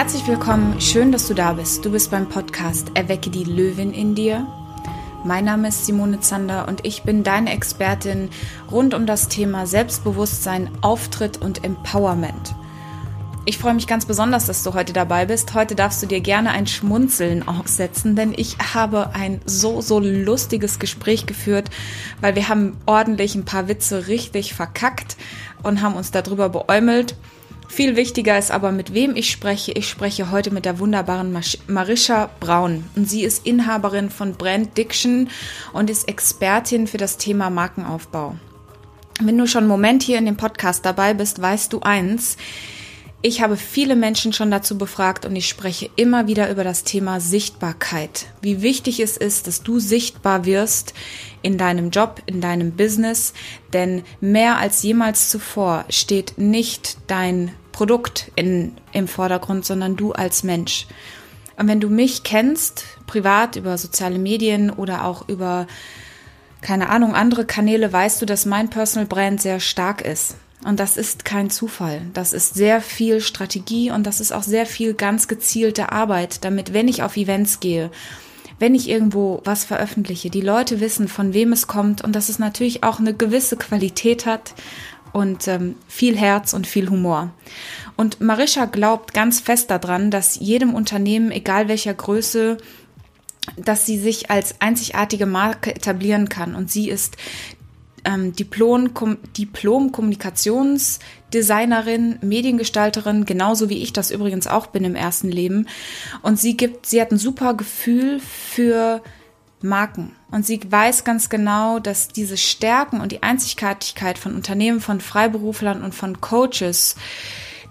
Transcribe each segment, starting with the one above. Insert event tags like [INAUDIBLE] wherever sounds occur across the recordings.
Herzlich willkommen, schön, dass du da bist. Du bist beim Podcast Erwecke die Löwin in dir. Mein Name ist Simone Zander und ich bin deine Expertin rund um das Thema Selbstbewusstsein, Auftritt und Empowerment. Ich freue mich ganz besonders, dass du heute dabei bist. Heute darfst du dir gerne ein Schmunzeln aufsetzen, denn ich habe ein so, so lustiges Gespräch geführt, weil wir haben ordentlich ein paar Witze richtig verkackt und haben uns darüber beäumelt. Viel wichtiger ist aber, mit wem ich spreche. Ich spreche heute mit der wunderbaren Marisha Braun. Und sie ist Inhaberin von Brand Diction und ist Expertin für das Thema Markenaufbau. Wenn du schon einen Moment hier in dem Podcast dabei bist, weißt du eins. Ich habe viele Menschen schon dazu befragt und ich spreche immer wieder über das Thema Sichtbarkeit. Wie wichtig es ist, dass du sichtbar wirst in deinem Job, in deinem Business, denn mehr als jemals zuvor steht nicht dein Produkt in, im Vordergrund, sondern du als Mensch. Und wenn du mich kennst, privat über soziale Medien oder auch über, keine Ahnung, andere Kanäle, weißt du, dass mein Personal Brand sehr stark ist. Und das ist kein Zufall. Das ist sehr viel Strategie und das ist auch sehr viel ganz gezielte Arbeit, damit, wenn ich auf Events gehe, wenn ich irgendwo was veröffentliche, die Leute wissen, von wem es kommt und dass es natürlich auch eine gewisse Qualität hat und ähm, viel Herz und viel Humor. Und Marisha glaubt ganz fest daran, dass jedem Unternehmen, egal welcher Größe, dass sie sich als einzigartige Marke etablieren kann. Und sie ist ähm, Diplom, Diplom Mediengestalterin, genauso wie ich das übrigens auch bin im ersten Leben. Und sie gibt, sie hat ein super Gefühl für Marken. Und sie weiß ganz genau, dass diese Stärken und die Einzigartigkeit von Unternehmen, von Freiberuflern und von Coaches,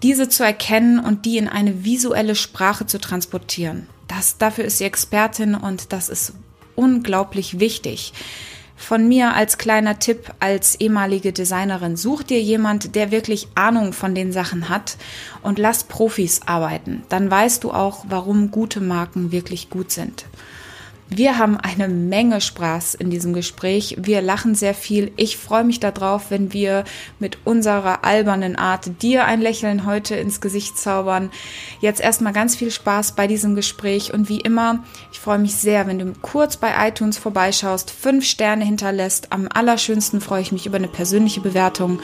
diese zu erkennen und die in eine visuelle Sprache zu transportieren. Das, dafür ist sie Expertin und das ist unglaublich wichtig. Von mir als kleiner Tipp als ehemalige Designerin, such dir jemand, der wirklich Ahnung von den Sachen hat und lass Profis arbeiten. Dann weißt du auch, warum gute Marken wirklich gut sind. Wir haben eine Menge Spaß in diesem Gespräch. Wir lachen sehr viel. Ich freue mich darauf, wenn wir mit unserer albernen Art dir ein Lächeln heute ins Gesicht zaubern. Jetzt erstmal ganz viel Spaß bei diesem Gespräch und wie immer, ich freue mich sehr, wenn du kurz bei iTunes vorbeischaust, fünf Sterne hinterlässt. Am allerschönsten freue ich mich über eine persönliche Bewertung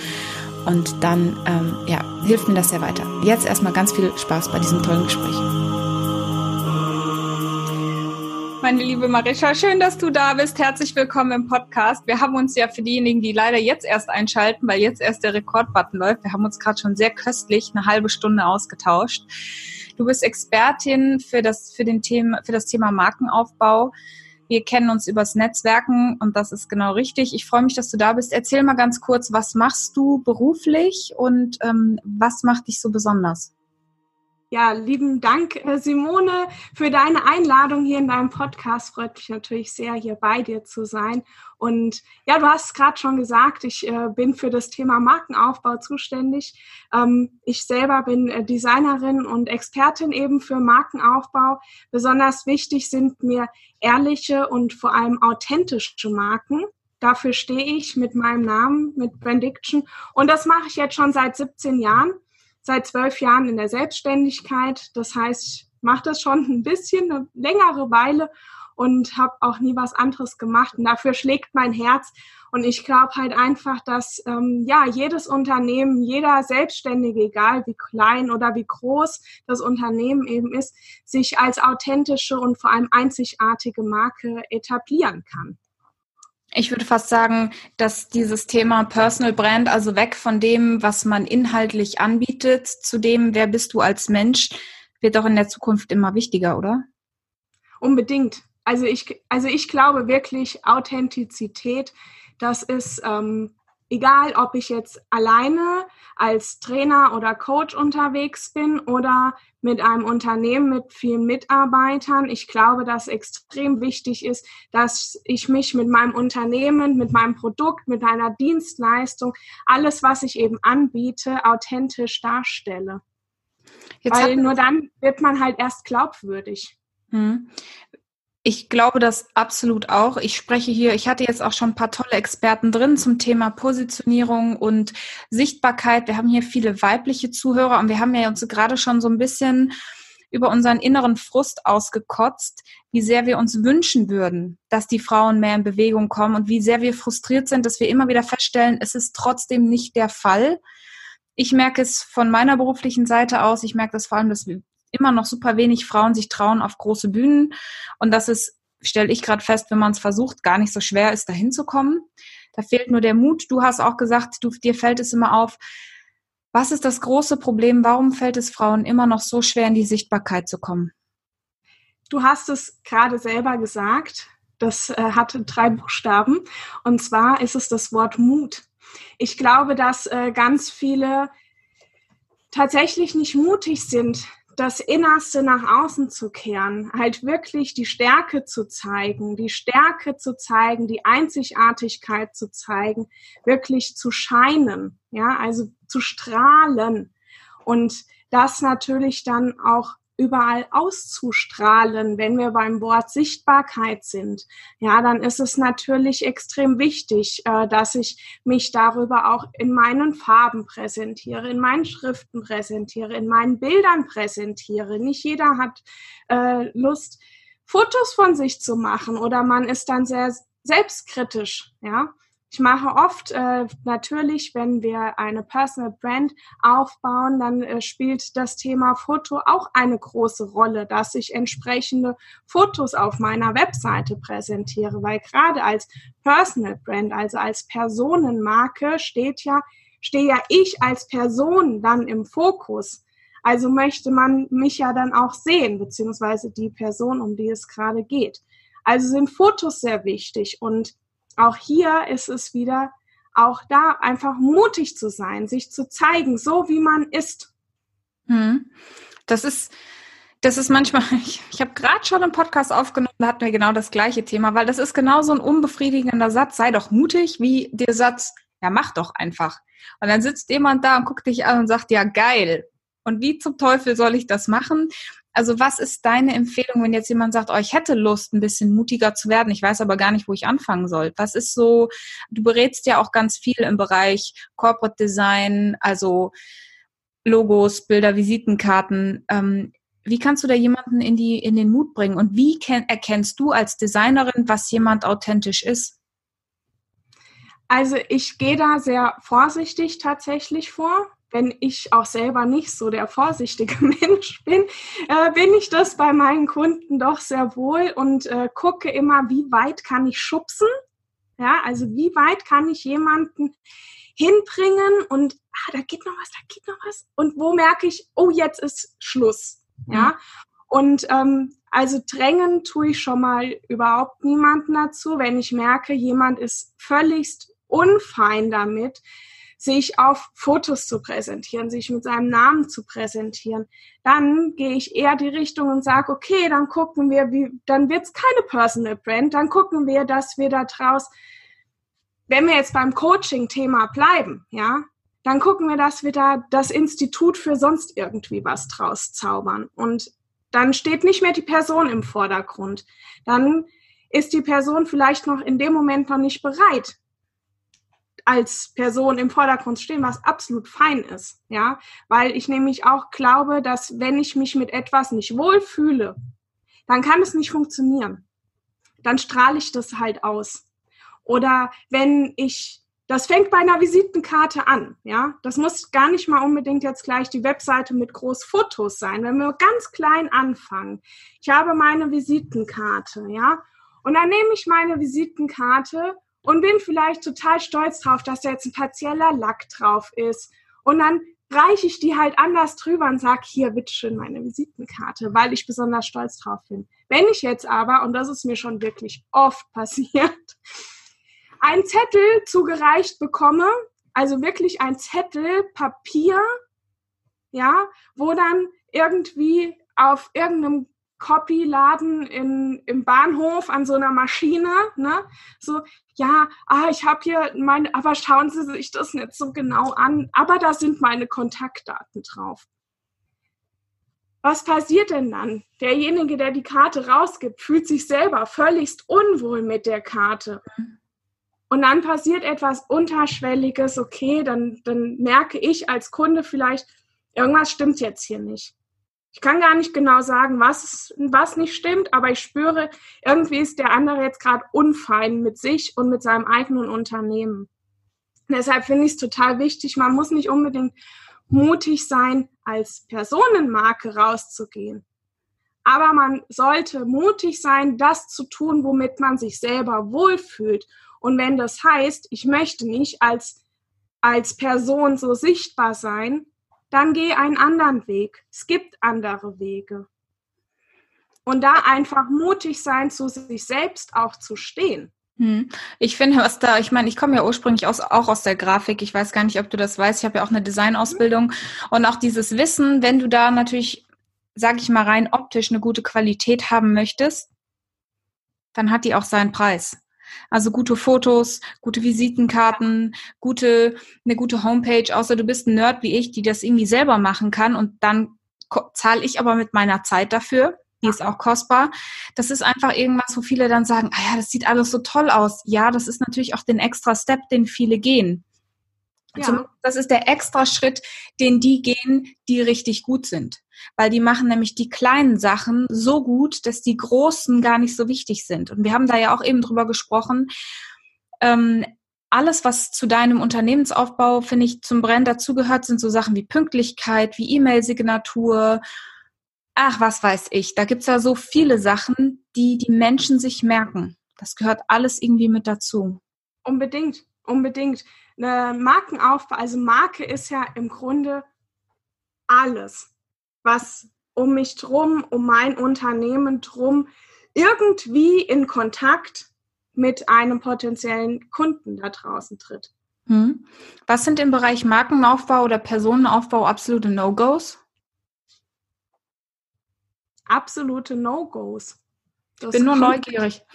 und dann ähm, ja, hilft mir das sehr weiter. Jetzt erstmal ganz viel Spaß bei diesem tollen Gespräch meine liebe Marisha. Schön, dass du da bist. Herzlich willkommen im Podcast. Wir haben uns ja für diejenigen, die leider jetzt erst einschalten, weil jetzt erst der Rekordbutton läuft, wir haben uns gerade schon sehr köstlich eine halbe Stunde ausgetauscht. Du bist Expertin für das, für den Thema, für das Thema Markenaufbau. Wir kennen uns übers Netzwerken und das ist genau richtig. Ich freue mich, dass du da bist. Erzähl mal ganz kurz, was machst du beruflich und ähm, was macht dich so besonders? Ja, lieben Dank, äh, Simone, für deine Einladung hier in deinem Podcast. Freut mich natürlich sehr, hier bei dir zu sein. Und ja, du hast gerade schon gesagt, ich äh, bin für das Thema Markenaufbau zuständig. Ähm, ich selber bin äh, Designerin und Expertin eben für Markenaufbau. Besonders wichtig sind mir ehrliche und vor allem authentische Marken. Dafür stehe ich mit meinem Namen, mit Benediction. Und das mache ich jetzt schon seit 17 Jahren seit zwölf Jahren in der Selbstständigkeit. Das heißt, ich mache das schon ein bisschen, eine längere Weile und habe auch nie was anderes gemacht. Und dafür schlägt mein Herz. Und ich glaube halt einfach, dass ähm, ja jedes Unternehmen, jeder Selbstständige, egal wie klein oder wie groß das Unternehmen eben ist, sich als authentische und vor allem einzigartige Marke etablieren kann ich würde fast sagen, dass dieses Thema Personal Brand, also weg von dem, was man inhaltlich anbietet, zu dem, wer bist du als Mensch, wird doch in der Zukunft immer wichtiger, oder? Unbedingt. Also ich, also ich glaube wirklich, Authentizität, das ist ähm, egal, ob ich jetzt alleine als Trainer oder Coach unterwegs bin oder mit einem Unternehmen mit vielen Mitarbeitern. Ich glaube, dass extrem wichtig ist, dass ich mich mit meinem Unternehmen, mit meinem Produkt, mit einer Dienstleistung, alles, was ich eben anbiete, authentisch darstelle. Jetzt Weil nur dann wird man halt erst glaubwürdig. Hm. Ich glaube das absolut auch. Ich spreche hier, ich hatte jetzt auch schon ein paar tolle Experten drin zum Thema Positionierung und Sichtbarkeit. Wir haben hier viele weibliche Zuhörer und wir haben ja uns gerade schon so ein bisschen über unseren inneren Frust ausgekotzt, wie sehr wir uns wünschen würden, dass die Frauen mehr in Bewegung kommen und wie sehr wir frustriert sind, dass wir immer wieder feststellen, es ist trotzdem nicht der Fall. Ich merke es von meiner beruflichen Seite aus. Ich merke das vor allem, dass immer noch super wenig Frauen sich trauen auf große Bühnen und dass es, stelle ich gerade fest, wenn man es versucht, gar nicht so schwer ist, dahin zu kommen. Da fehlt nur der Mut. Du hast auch gesagt, du, dir fällt es immer auf. Was ist das große Problem? Warum fällt es Frauen immer noch so schwer, in die Sichtbarkeit zu kommen? Du hast es gerade selber gesagt. Das äh, hat drei Buchstaben. Und zwar ist es das Wort Mut. Ich glaube, dass äh, ganz viele tatsächlich nicht mutig sind, das Innerste nach außen zu kehren, halt wirklich die Stärke zu zeigen, die Stärke zu zeigen, die Einzigartigkeit zu zeigen, wirklich zu scheinen, ja, also zu strahlen. Und das natürlich dann auch überall auszustrahlen, wenn wir beim Wort Sichtbarkeit sind, ja, dann ist es natürlich extrem wichtig, äh, dass ich mich darüber auch in meinen Farben präsentiere, in meinen Schriften präsentiere, in meinen Bildern präsentiere. Nicht jeder hat äh, Lust, Fotos von sich zu machen oder man ist dann sehr selbstkritisch, ja. Ich mache oft äh, natürlich, wenn wir eine Personal Brand aufbauen, dann äh, spielt das Thema Foto auch eine große Rolle, dass ich entsprechende Fotos auf meiner Webseite präsentiere, weil gerade als Personal Brand, also als Personenmarke, steht ja, stehe ja ich als Person dann im Fokus. Also möchte man mich ja dann auch sehen, beziehungsweise die Person, um die es gerade geht. Also sind Fotos sehr wichtig und auch hier ist es wieder, auch da einfach mutig zu sein, sich zu zeigen, so wie man ist. Hm. Das ist, das ist manchmal, [LAUGHS] ich, ich habe gerade schon einen Podcast aufgenommen, da hatten wir genau das gleiche Thema, weil das ist genau so ein unbefriedigender Satz, sei doch mutig, wie der Satz, ja, mach doch einfach. Und dann sitzt jemand da und guckt dich an und sagt, ja, geil. Und wie zum Teufel soll ich das machen? Also was ist deine Empfehlung, wenn jetzt jemand sagt, oh, ich hätte Lust, ein bisschen mutiger zu werden, ich weiß aber gar nicht, wo ich anfangen soll? Was ist so, du berätst ja auch ganz viel im Bereich Corporate Design, also Logos, Bilder, Visitenkarten. Ähm, wie kannst du da jemanden in, die, in den Mut bringen? Und wie erkennst du als Designerin, was jemand authentisch ist? Also ich gehe da sehr vorsichtig tatsächlich vor wenn ich auch selber nicht so der vorsichtige [LAUGHS] Mensch bin, äh, bin ich das bei meinen Kunden doch sehr wohl und äh, gucke immer, wie weit kann ich schubsen. Ja, also wie weit kann ich jemanden hinbringen und ah, da geht noch was, da geht noch was. Und wo merke ich, oh, jetzt ist Schluss. Ja. Mhm. Und ähm, also drängen tue ich schon mal überhaupt niemanden dazu, wenn ich merke, jemand ist völligst unfein damit, sich auf Fotos zu präsentieren, sich mit seinem Namen zu präsentieren, dann gehe ich eher die Richtung und sage, okay, dann gucken wir, wie, dann es keine Personal Brand, dann gucken wir, dass wir da draus, wenn wir jetzt beim Coaching-Thema bleiben, ja, dann gucken wir, dass wir da das Institut für sonst irgendwie was draus zaubern. Und dann steht nicht mehr die Person im Vordergrund. Dann ist die Person vielleicht noch in dem Moment noch nicht bereit, als Person im Vordergrund stehen, was absolut fein ist, ja, weil ich nämlich auch glaube, dass wenn ich mich mit etwas nicht wohlfühle, dann kann es nicht funktionieren. Dann strahle ich das halt aus. Oder wenn ich, das fängt bei einer Visitenkarte an, ja, das muss gar nicht mal unbedingt jetzt gleich die Webseite mit Großfotos sein, wenn wir ganz klein anfangen. Ich habe meine Visitenkarte, ja, und dann nehme ich meine Visitenkarte und bin vielleicht total stolz drauf, dass da jetzt ein partieller Lack drauf ist. Und dann reiche ich die halt anders drüber und sage, hier, bitteschön, meine Visitenkarte, weil ich besonders stolz drauf bin. Wenn ich jetzt aber, und das ist mir schon wirklich oft [LAUGHS] passiert, ein Zettel zugereicht bekomme, also wirklich ein Zettel, Papier, ja, wo dann irgendwie auf irgendeinem Copyladen im Bahnhof an so einer Maschine, ne? So, ja, ah, ich habe hier meine, aber schauen Sie sich das nicht so genau an, aber da sind meine Kontaktdaten drauf. Was passiert denn dann? Derjenige, der die Karte rausgibt, fühlt sich selber völligst unwohl mit der Karte. Und dann passiert etwas Unterschwelliges, okay, dann, dann merke ich als Kunde vielleicht, irgendwas stimmt jetzt hier nicht. Ich kann gar nicht genau sagen, was, was nicht stimmt, aber ich spüre, irgendwie ist der andere jetzt gerade unfein mit sich und mit seinem eigenen Unternehmen. Deshalb finde ich es total wichtig, man muss nicht unbedingt mutig sein, als Personenmarke rauszugehen. Aber man sollte mutig sein, das zu tun, womit man sich selber wohlfühlt. Und wenn das heißt, ich möchte nicht als, als Person so sichtbar sein, dann geh einen anderen Weg. Es gibt andere Wege. Und da einfach mutig sein, zu sich selbst auch zu stehen. Hm. Ich finde, was da, ich meine, ich komme ja ursprünglich aus, auch aus der Grafik. Ich weiß gar nicht, ob du das weißt. Ich habe ja auch eine Designausbildung und auch dieses Wissen, wenn du da natürlich, sage ich mal rein optisch eine gute Qualität haben möchtest, dann hat die auch seinen Preis. Also gute Fotos, gute Visitenkarten, gute, eine gute Homepage, außer du bist ein Nerd wie ich, die das irgendwie selber machen kann und dann zahle ich aber mit meiner Zeit dafür die ist auch kostbar. Das ist einfach irgendwas, wo viele dann sagen, ah ja, das sieht alles so toll aus. Ja, das ist natürlich auch den extra Step, den viele gehen. Ja. Das ist der extra Schritt, den die gehen, die richtig gut sind. Weil die machen nämlich die kleinen Sachen so gut, dass die großen gar nicht so wichtig sind. Und wir haben da ja auch eben drüber gesprochen. Ähm, alles, was zu deinem Unternehmensaufbau, finde ich, zum Brennen dazugehört, sind so Sachen wie Pünktlichkeit, wie E-Mail-Signatur, ach, was weiß ich. Da gibt's ja so viele Sachen, die die Menschen sich merken. Das gehört alles irgendwie mit dazu. Unbedingt, unbedingt. Eine Markenaufbau, also Marke ist ja im Grunde alles, was um mich drum, um mein Unternehmen drum, irgendwie in Kontakt mit einem potenziellen Kunden da draußen tritt. Hm. Was sind im Bereich Markenaufbau oder Personenaufbau absolute No-Gos? absolute No-Gos. Ich bin nur neugierig. [LAUGHS]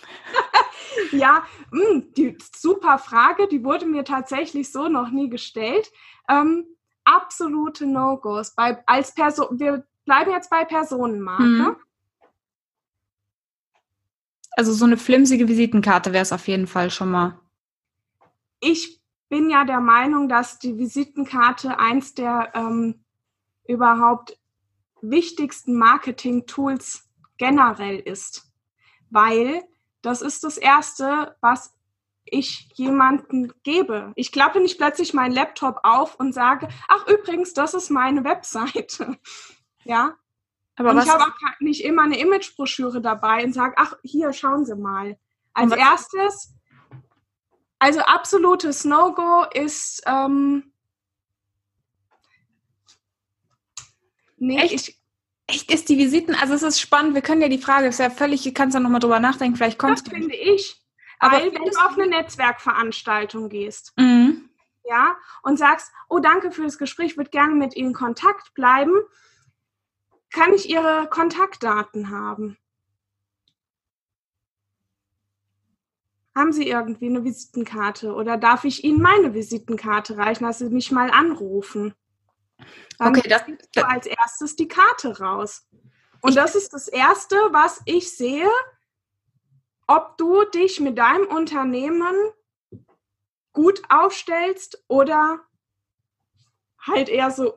ja, mh, hm, die super Frage, die wurde mir tatsächlich so noch nie gestellt. Ähm, absolute No-Gos. als Person, wir bleiben jetzt bei Personenmarke. Hm. Also so eine flimsige Visitenkarte wäre es auf jeden Fall schon mal. Ich bin ja der Meinung, dass die Visitenkarte eins der ähm, überhaupt wichtigsten Marketing-Tools generell ist, weil das ist das Erste, was ich jemanden gebe. Ich klappe nicht plötzlich meinen Laptop auf und sage, ach übrigens, das ist meine Webseite. [LAUGHS] ja. Aber und ich habe auch nicht immer eine Imagebroschüre dabei und sage, ach, hier, schauen Sie mal. Als erstes, also absolutes No-Go ist, ähm, Nee, echt? Ich, echt ist die Visiten, also es ist spannend, wir können ja die Frage, ist ja völlig, du kannst da nochmal drüber nachdenken, vielleicht kommst das du. finde ich. Aber weil wenn du auf eine Netzwerkveranstaltung gehst, mhm. ja, und sagst, oh, danke für das Gespräch, würde gerne mit Ihnen in Kontakt bleiben, kann ich Ihre Kontaktdaten haben? Haben Sie irgendwie eine Visitenkarte oder darf ich Ihnen meine Visitenkarte reichen, dass Sie mich mal anrufen? Dann okay, das, du als erstes die Karte raus. Und das ist das Erste, was ich sehe, ob du dich mit deinem Unternehmen gut aufstellst oder halt eher so.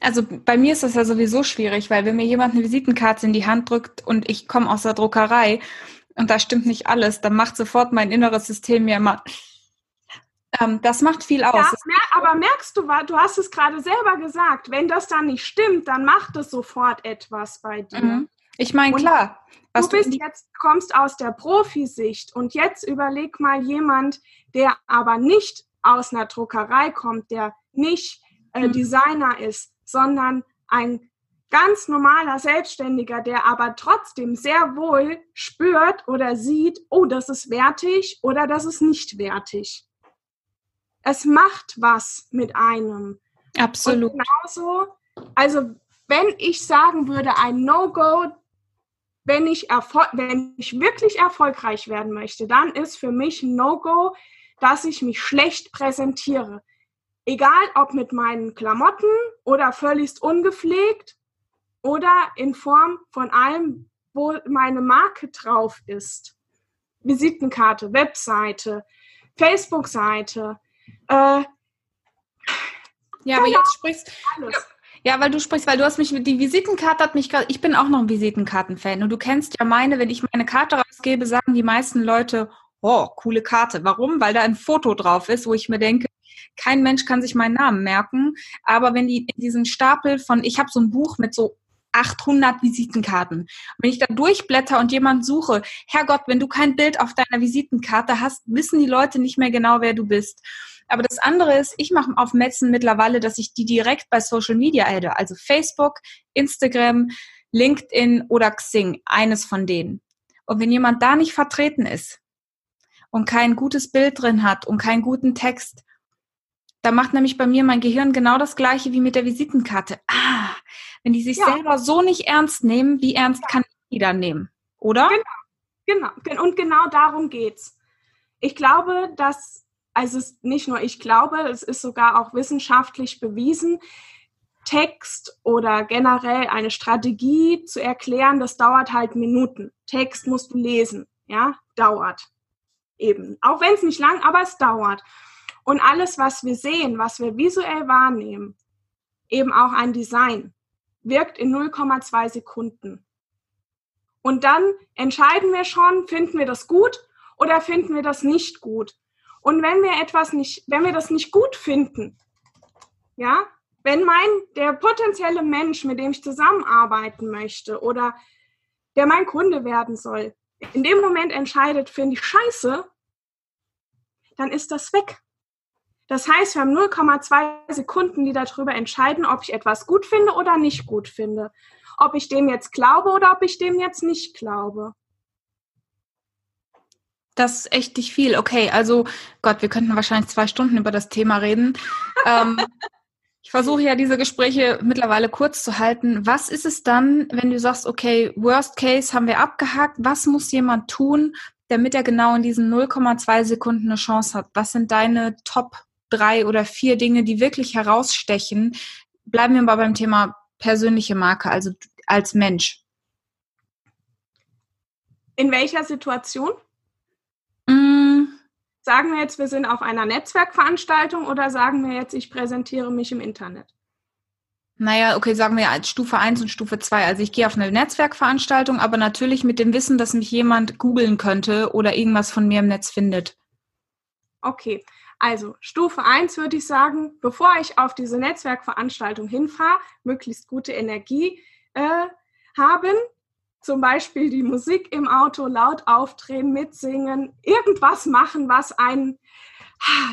Also bei mir ist das ja sowieso schwierig, weil wenn mir jemand eine Visitenkarte in die Hand drückt und ich komme aus der Druckerei und da stimmt nicht alles, dann macht sofort mein inneres System mir immer ähm, das macht viel aus. Ja, mer aber merkst du, du hast es gerade selber gesagt, wenn das dann nicht stimmt, dann macht es sofort etwas bei dir. Mhm. Ich meine, klar. du bist jetzt, kommst aus der Profisicht und jetzt überleg mal jemand, der aber nicht aus einer Druckerei kommt, der nicht äh, mhm. Designer ist, sondern ein ganz normaler Selbstständiger, der aber trotzdem sehr wohl spürt oder sieht, oh, das ist wertig oder das ist nicht wertig es macht was mit einem. Absolut. Und genauso, also wenn ich sagen würde, ein No-Go, wenn ich, wenn ich wirklich erfolgreich werden möchte, dann ist für mich ein No-Go, dass ich mich schlecht präsentiere. Egal ob mit meinen Klamotten oder völlig ungepflegt oder in Form von allem, wo meine Marke drauf ist. Visitenkarte, Webseite, Facebook-Seite, äh, ja, aber jetzt sprichst, Ja, weil du sprichst, weil du hast mich, die Visitenkarte hat mich gerade, ich bin auch noch ein Visitenkartenfan und du kennst ja meine, wenn ich meine Karte rausgebe, sagen die meisten Leute, oh, coole Karte. Warum? Weil da ein Foto drauf ist, wo ich mir denke, kein Mensch kann sich meinen Namen merken. Aber wenn die in diesen Stapel von, ich habe so ein Buch mit so 800 Visitenkarten. Wenn ich da durchblätter und jemand suche, Herrgott, wenn du kein Bild auf deiner Visitenkarte hast, wissen die Leute nicht mehr genau, wer du bist. Aber das andere ist, ich mache auf Metzen mittlerweile, dass ich die direkt bei Social Media adde, also Facebook, Instagram, LinkedIn oder Xing, eines von denen. Und wenn jemand da nicht vertreten ist und kein gutes Bild drin hat und keinen guten Text, da macht nämlich bei mir mein Gehirn genau das gleiche wie mit der Visitenkarte. Ah, wenn die sich ja. selber so nicht ernst nehmen, wie ernst kann ich die dann nehmen? Oder? Genau, genau. Und genau darum geht's. Ich glaube, dass, also nicht nur ich glaube, es ist sogar auch wissenschaftlich bewiesen, Text oder generell eine Strategie zu erklären, das dauert halt Minuten. Text musst du lesen, ja, dauert eben. Auch wenn es nicht lang, aber es dauert. Und alles, was wir sehen, was wir visuell wahrnehmen, eben auch ein Design, wirkt in 0,2 Sekunden. Und dann entscheiden wir schon, finden wir das gut oder finden wir das nicht gut. Und wenn wir etwas nicht, wenn wir das nicht gut finden, ja, wenn mein, der potenzielle Mensch, mit dem ich zusammenarbeiten möchte oder der mein Kunde werden soll, in dem Moment entscheidet, finde ich scheiße, dann ist das weg. Das heißt, wir haben 0,2 Sekunden, die darüber entscheiden, ob ich etwas gut finde oder nicht gut finde. Ob ich dem jetzt glaube oder ob ich dem jetzt nicht glaube. Das ist echt nicht viel. Okay, also Gott, wir könnten wahrscheinlich zwei Stunden über das Thema reden. [LAUGHS] ähm, ich versuche ja diese Gespräche mittlerweile kurz zu halten. Was ist es dann, wenn du sagst, okay, Worst Case haben wir abgehakt, was muss jemand tun, damit er genau in diesen 0,2 Sekunden eine Chance hat? Was sind deine Top drei oder vier Dinge, die wirklich herausstechen. Bleiben wir mal beim Thema persönliche Marke, also als Mensch. In welcher Situation? Mm. Sagen wir jetzt, wir sind auf einer Netzwerkveranstaltung oder sagen wir jetzt, ich präsentiere mich im Internet? Naja, okay, sagen wir als Stufe 1 und Stufe 2. Also ich gehe auf eine Netzwerkveranstaltung, aber natürlich mit dem Wissen, dass mich jemand googeln könnte oder irgendwas von mir im Netz findet. Okay, also Stufe 1 würde ich sagen, bevor ich auf diese Netzwerkveranstaltung hinfahre, möglichst gute Energie äh, haben. Zum Beispiel die Musik im Auto laut aufdrehen, mitsingen, irgendwas machen, was einen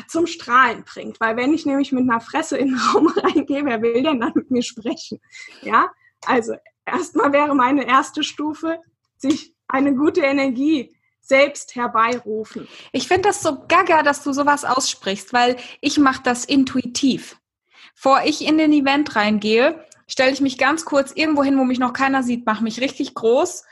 zum Strahlen bringt. Weil wenn ich nämlich mit einer Fresse in den Raum [LAUGHS] reingehe, wer will denn dann mit mir sprechen? Ja, also erstmal wäre meine erste Stufe, sich eine gute Energie selbst herbeirufen. Ich finde das so gaga, dass du sowas aussprichst, weil ich mache das intuitiv. Vor ich in den Event reingehe, stelle ich mich ganz kurz irgendwo hin, wo mich noch keiner sieht, mache mich richtig groß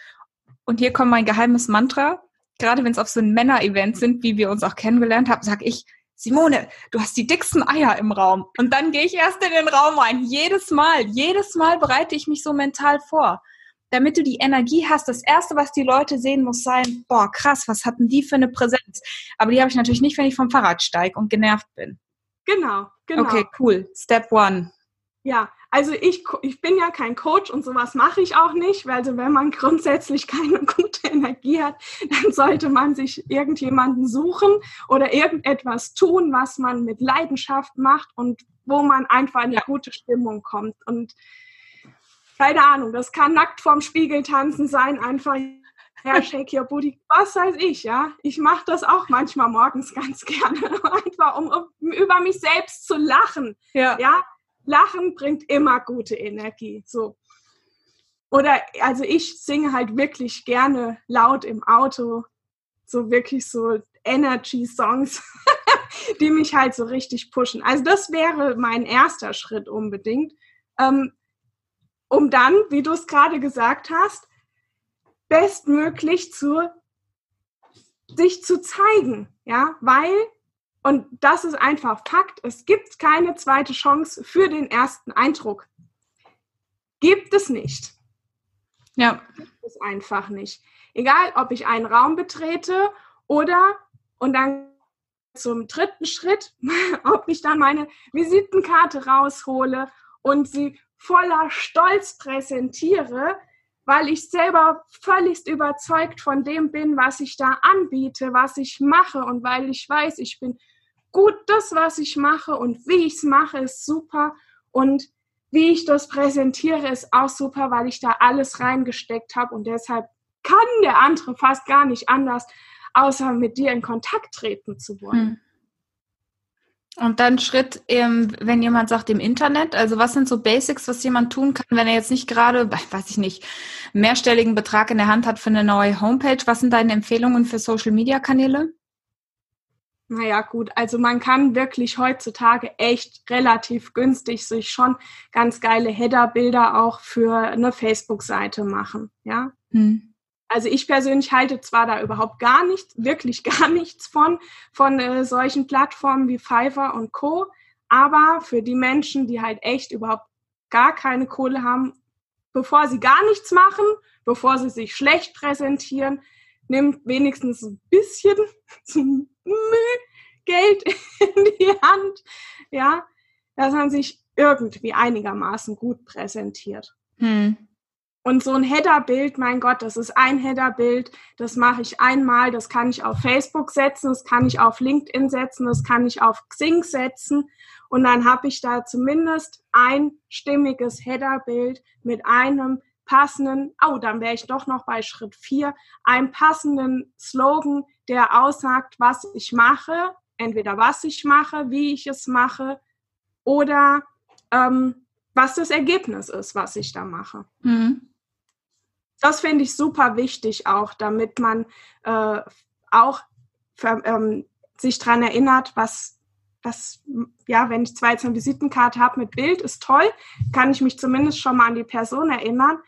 und hier kommt mein geheimes Mantra. Gerade wenn es auf so ein Männer-Event sind, wie wir uns auch kennengelernt haben, sage ich, Simone, du hast die dicksten Eier im Raum. Und dann gehe ich erst in den Raum rein. Jedes Mal, jedes Mal bereite ich mich so mental vor damit du die Energie hast, das Erste, was die Leute sehen, muss sein, boah, krass, was hatten die für eine Präsenz? Aber die habe ich natürlich nicht, wenn ich vom Fahrrad steige und genervt bin. Genau, genau. Okay, cool. Step one. Ja, also ich, ich bin ja kein Coach und sowas mache ich auch nicht, weil also wenn man [LAUGHS] grundsätzlich keine gute Energie hat, dann sollte man sich irgendjemanden suchen oder irgendetwas tun, was man mit Leidenschaft macht und wo man einfach in eine gute Stimmung kommt. Und keine Ahnung, das kann nackt vorm Spiegel tanzen sein, einfach, [LAUGHS] ja, shake your booty, was weiß ich, ja. Ich mache das auch manchmal morgens [LAUGHS] ganz gerne, einfach um, um, über mich selbst zu lachen. Ja. ja. Lachen bringt immer gute Energie, so. Oder, also ich singe halt wirklich gerne laut im Auto, so wirklich so Energy-Songs, [LAUGHS] die mich halt so richtig pushen. Also das wäre mein erster Schritt unbedingt. Ähm, um dann, wie du es gerade gesagt hast, bestmöglich zu sich zu zeigen, ja, weil und das ist einfach Fakt, es gibt keine zweite Chance für den ersten Eindruck. Gibt es nicht. Ja. Gibt es einfach nicht. Egal, ob ich einen Raum betrete oder und dann zum dritten Schritt, [LAUGHS] ob ich dann meine Visitenkarte raushole und sie voller Stolz präsentiere, weil ich selber völlig überzeugt von dem bin, was ich da anbiete, was ich mache und weil ich weiß, ich bin gut das, was ich mache und wie ich es mache, ist super und wie ich das präsentiere, ist auch super, weil ich da alles reingesteckt habe und deshalb kann der andere fast gar nicht anders, außer mit dir in Kontakt treten zu wollen. Hm. Und dann Schritt, wenn jemand sagt im Internet, also was sind so Basics, was jemand tun kann, wenn er jetzt nicht gerade, [LAUGHS] weiß ich nicht, mehrstelligen Betrag in der Hand hat für eine neue Homepage? Was sind deine Empfehlungen für Social-Media-Kanäle? Naja, gut, also man kann wirklich heutzutage echt relativ günstig sich schon ganz geile Header-Bilder auch für eine Facebook-Seite machen, ja. Hm. Also ich persönlich halte zwar da überhaupt gar nichts, wirklich [LAUGHS] gar nichts von, von äh, solchen Plattformen wie Fiverr und Co. Aber für die Menschen, die halt echt überhaupt gar keine Kohle haben, bevor sie gar nichts machen, bevor sie sich schlecht präsentieren, nimmt wenigstens ein bisschen [LAUGHS] Geld in die Hand, ja, dass man sich irgendwie einigermaßen gut präsentiert. Hm. Und so ein Header-Bild, mein Gott, das ist ein Header-Bild, das mache ich einmal, das kann ich auf Facebook setzen, das kann ich auf LinkedIn setzen, das kann ich auf Xing setzen. Und dann habe ich da zumindest ein stimmiges Header-Bild mit einem passenden, oh, dann wäre ich doch noch bei Schritt vier, einem passenden Slogan, der aussagt, was ich mache, entweder was ich mache, wie ich es mache oder ähm, was das Ergebnis ist, was ich da mache. Mhm. Das finde ich super wichtig auch, damit man äh, auch für, ähm, sich daran erinnert, was, was, ja, wenn ich zwar jetzt eine Visitenkarte habe mit Bild, ist toll, kann ich mich zumindest schon mal an die Person erinnern,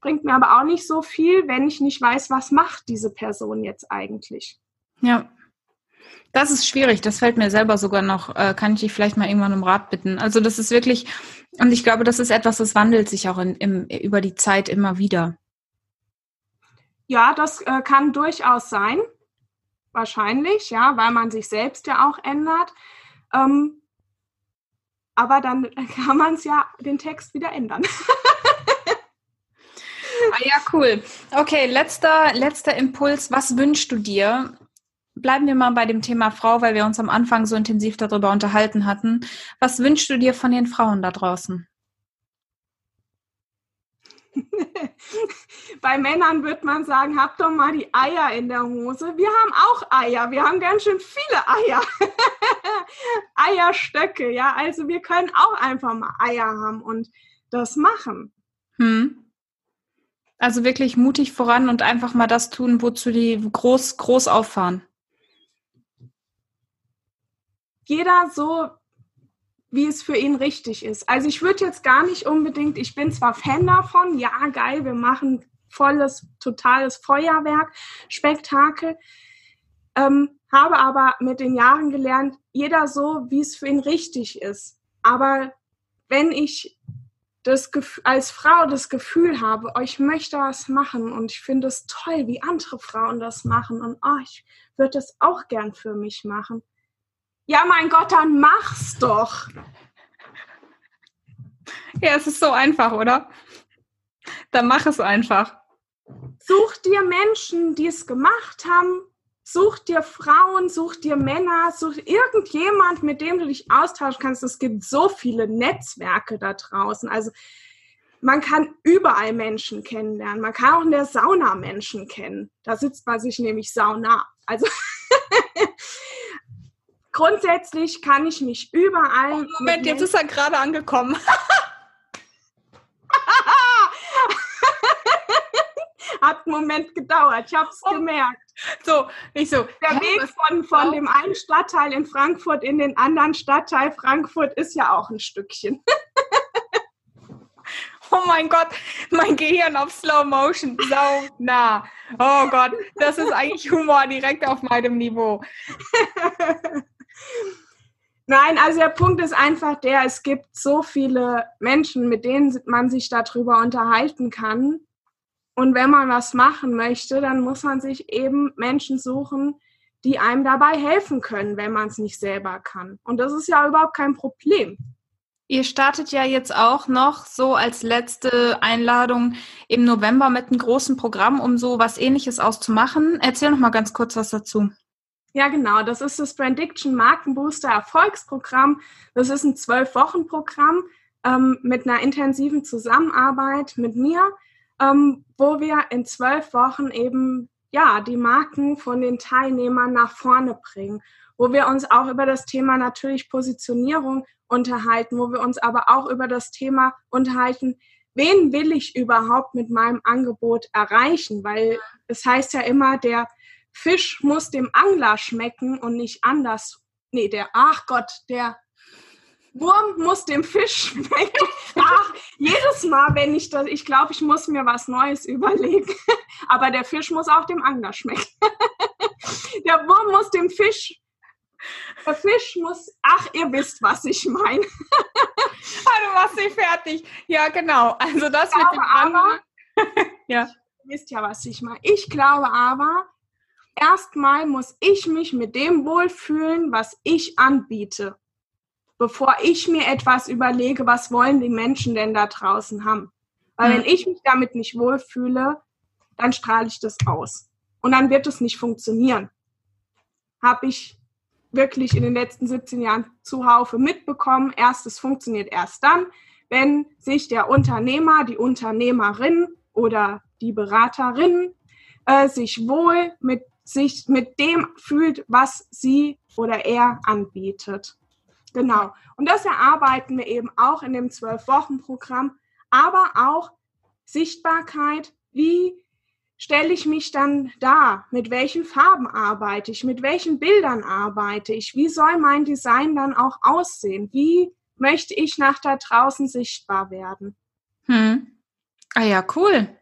bringt mir aber auch nicht so viel, wenn ich nicht weiß, was macht diese Person jetzt eigentlich. Ja. Das ist schwierig. Das fällt mir selber sogar noch. Äh, kann ich dich vielleicht mal irgendwann um Rat bitten? Also das ist wirklich, und ich glaube, das ist etwas, das wandelt sich auch in, im, über die Zeit immer wieder. Ja, das äh, kann durchaus sein. Wahrscheinlich, ja, weil man sich selbst ja auch ändert. Ähm, aber dann [LAUGHS] kann man es ja den Text wieder ändern. [LAUGHS] ah ja, cool. Okay, letzter, letzter Impuls. Was wünschst du dir? Bleiben wir mal bei dem Thema Frau, weil wir uns am Anfang so intensiv darüber unterhalten hatten. Was wünschst du dir von den Frauen da draußen? [LAUGHS] Bei Männern wird man sagen, habt doch mal die Eier in der Hose. Wir haben auch Eier. Wir haben ganz schön viele Eier. [LAUGHS] Eierstöcke, ja. Also wir können auch einfach mal Eier haben und das machen. Hm. Also wirklich mutig voran und einfach mal das tun, wozu die groß, groß auffahren. Jeder so, wie es für ihn richtig ist. Also ich würde jetzt gar nicht unbedingt, ich bin zwar Fan davon, ja geil, wir machen volles, totales Feuerwerk, Spektakel, ähm, habe aber mit den Jahren gelernt, jeder so, wie es für ihn richtig ist. Aber wenn ich das als Frau das Gefühl habe, oh, ich möchte was machen und ich finde es toll, wie andere Frauen das machen und oh, ich würde das auch gern für mich machen, ja, mein Gott, dann mach's doch. Ja, es ist so einfach, oder? Dann mach es einfach. Such dir Menschen, die es gemacht haben. Such dir Frauen, such dir Männer, such irgendjemand, mit dem du dich austauschen kannst. Es gibt so viele Netzwerke da draußen. Also man kann überall Menschen kennenlernen. Man kann auch in der Sauna Menschen kennen. Da sitzt man sich nämlich sauna. Also [LAUGHS] grundsätzlich kann ich mich überall. Oh, Moment, jetzt ist er gerade angekommen. [LAUGHS] Hat einen Moment gedauert, ich habe es oh. gemerkt. So, ich so. Der Weg von, von dem einen Stadtteil in Frankfurt in den anderen Stadtteil Frankfurt ist ja auch ein Stückchen. [LAUGHS] Oh mein Gott, mein Gehirn auf Slow Motion, sau nah. Oh Gott, das ist eigentlich Humor direkt auf meinem Niveau. [LAUGHS] Nein, also der Punkt ist einfach der, es gibt so viele Menschen, mit denen man sich darüber unterhalten kann. Und wenn man was machen möchte, dann muss man sich eben Menschen suchen, die einem dabei helfen können, wenn man es nicht selber kann. Und das ist ja überhaupt kein Problem. Ihr startet ja jetzt auch noch so als letzte Einladung im November mit einem großen Programm, um so was ähnliches auszumachen. Erzähl noch mal ganz kurz was dazu. Ja, genau. Das ist das Brandiction Markenbooster Erfolgsprogramm. Das ist ein Zwölf-Wochen-Programm ähm, mit einer intensiven Zusammenarbeit mit mir, ähm, wo wir in zwölf Wochen eben ja die Marken von den Teilnehmern nach vorne bringen, wo wir uns auch über das Thema natürlich Positionierung unterhalten, wo wir uns aber auch über das Thema unterhalten, wen will ich überhaupt mit meinem Angebot erreichen? Weil es heißt ja immer, der Fisch muss dem Angler schmecken und nicht anders. Nee, der, ach Gott, der Wurm muss dem Fisch [LAUGHS] schmecken. Ach, jedes Mal, wenn ich das, ich glaube, ich muss mir was Neues überlegen. [LAUGHS] Aber der Fisch muss auch dem Angler schmecken. [LAUGHS] Der Wurm muss dem Fisch der Fisch muss, ach, ihr wisst, was ich meine. ah, du machst nicht fertig. Ja, genau. Also das mit dem aber, ja. Ihr wisst ja, was ich meine. Ich glaube aber, erstmal muss ich mich mit dem wohlfühlen, was ich anbiete, bevor ich mir etwas überlege, was wollen die Menschen denn da draußen haben. Weil mhm. wenn ich mich damit nicht wohlfühle, dann strahle ich das aus. Und dann wird es nicht funktionieren. Habe ich wirklich in den letzten 17 Jahren zuhaufe mitbekommen. Erstes funktioniert erst dann, wenn sich der Unternehmer, die Unternehmerin oder die Beraterin äh, sich wohl mit sich mit dem fühlt, was sie oder er anbietet. Genau. Und das erarbeiten wir eben auch in dem Zwölf-Wochen-Programm, aber auch Sichtbarkeit, wie stelle ich mich dann da? Mit welchen Farben arbeite ich? Mit welchen Bildern arbeite ich? Wie soll mein Design dann auch aussehen? Wie möchte ich nach da draußen sichtbar werden? Hm. Ah ja, cool.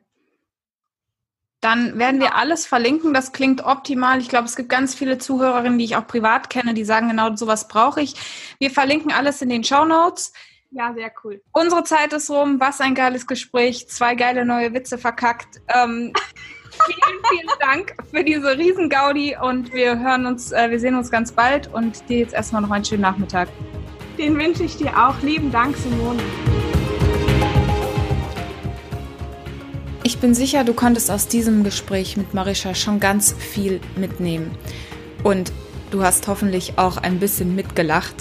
Dann werden wir alles verlinken. Das klingt optimal. Ich glaube, es gibt ganz viele Zuhörerinnen, die ich auch privat kenne, die sagen, genau sowas brauche ich. Wir verlinken alles in den Show Notes. Ja, sehr cool. Unsere Zeit ist rum. Was ein geiles Gespräch. Zwei geile neue Witze verkackt. Ähm, [LAUGHS] vielen, vielen Dank für diese Riesengaudi und wir hören uns, äh, wir sehen uns ganz bald und dir jetzt erstmal noch einen schönen Nachmittag. Den wünsche ich dir auch. Lieben Dank, Simone. Ich bin sicher, du konntest aus diesem Gespräch mit Marisha schon ganz viel mitnehmen. Und du hast hoffentlich auch ein bisschen mitgelacht.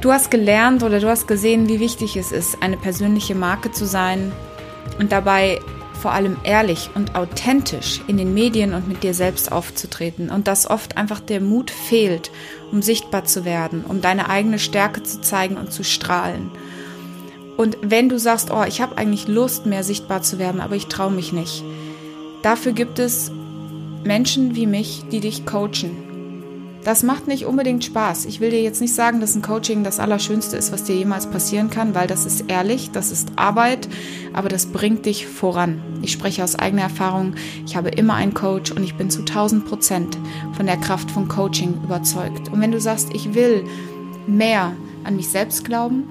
Du hast gelernt oder du hast gesehen, wie wichtig es ist, eine persönliche Marke zu sein und dabei vor allem ehrlich und authentisch in den Medien und mit dir selbst aufzutreten und dass oft einfach der Mut fehlt, um sichtbar zu werden, um deine eigene Stärke zu zeigen und zu strahlen. Und wenn du sagst, oh, ich habe eigentlich Lust, mehr sichtbar zu werden, aber ich traue mich nicht, dafür gibt es Menschen wie mich, die dich coachen, das macht nicht unbedingt Spaß. Ich will dir jetzt nicht sagen, dass ein Coaching das Allerschönste ist, was dir jemals passieren kann, weil das ist ehrlich, das ist Arbeit, aber das bringt dich voran. Ich spreche aus eigener Erfahrung. Ich habe immer einen Coach und ich bin zu 1000 Prozent von der Kraft von Coaching überzeugt. Und wenn du sagst, ich will mehr an mich selbst glauben,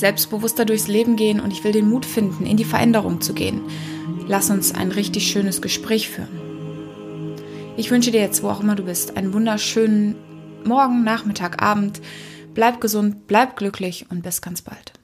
selbstbewusster durchs Leben gehen und ich will den Mut finden, in die Veränderung zu gehen, lass uns ein richtig schönes Gespräch führen. Ich wünsche dir jetzt, wo auch immer du bist, einen wunderschönen Morgen, Nachmittag, Abend. Bleib gesund, bleib glücklich und bis ganz bald.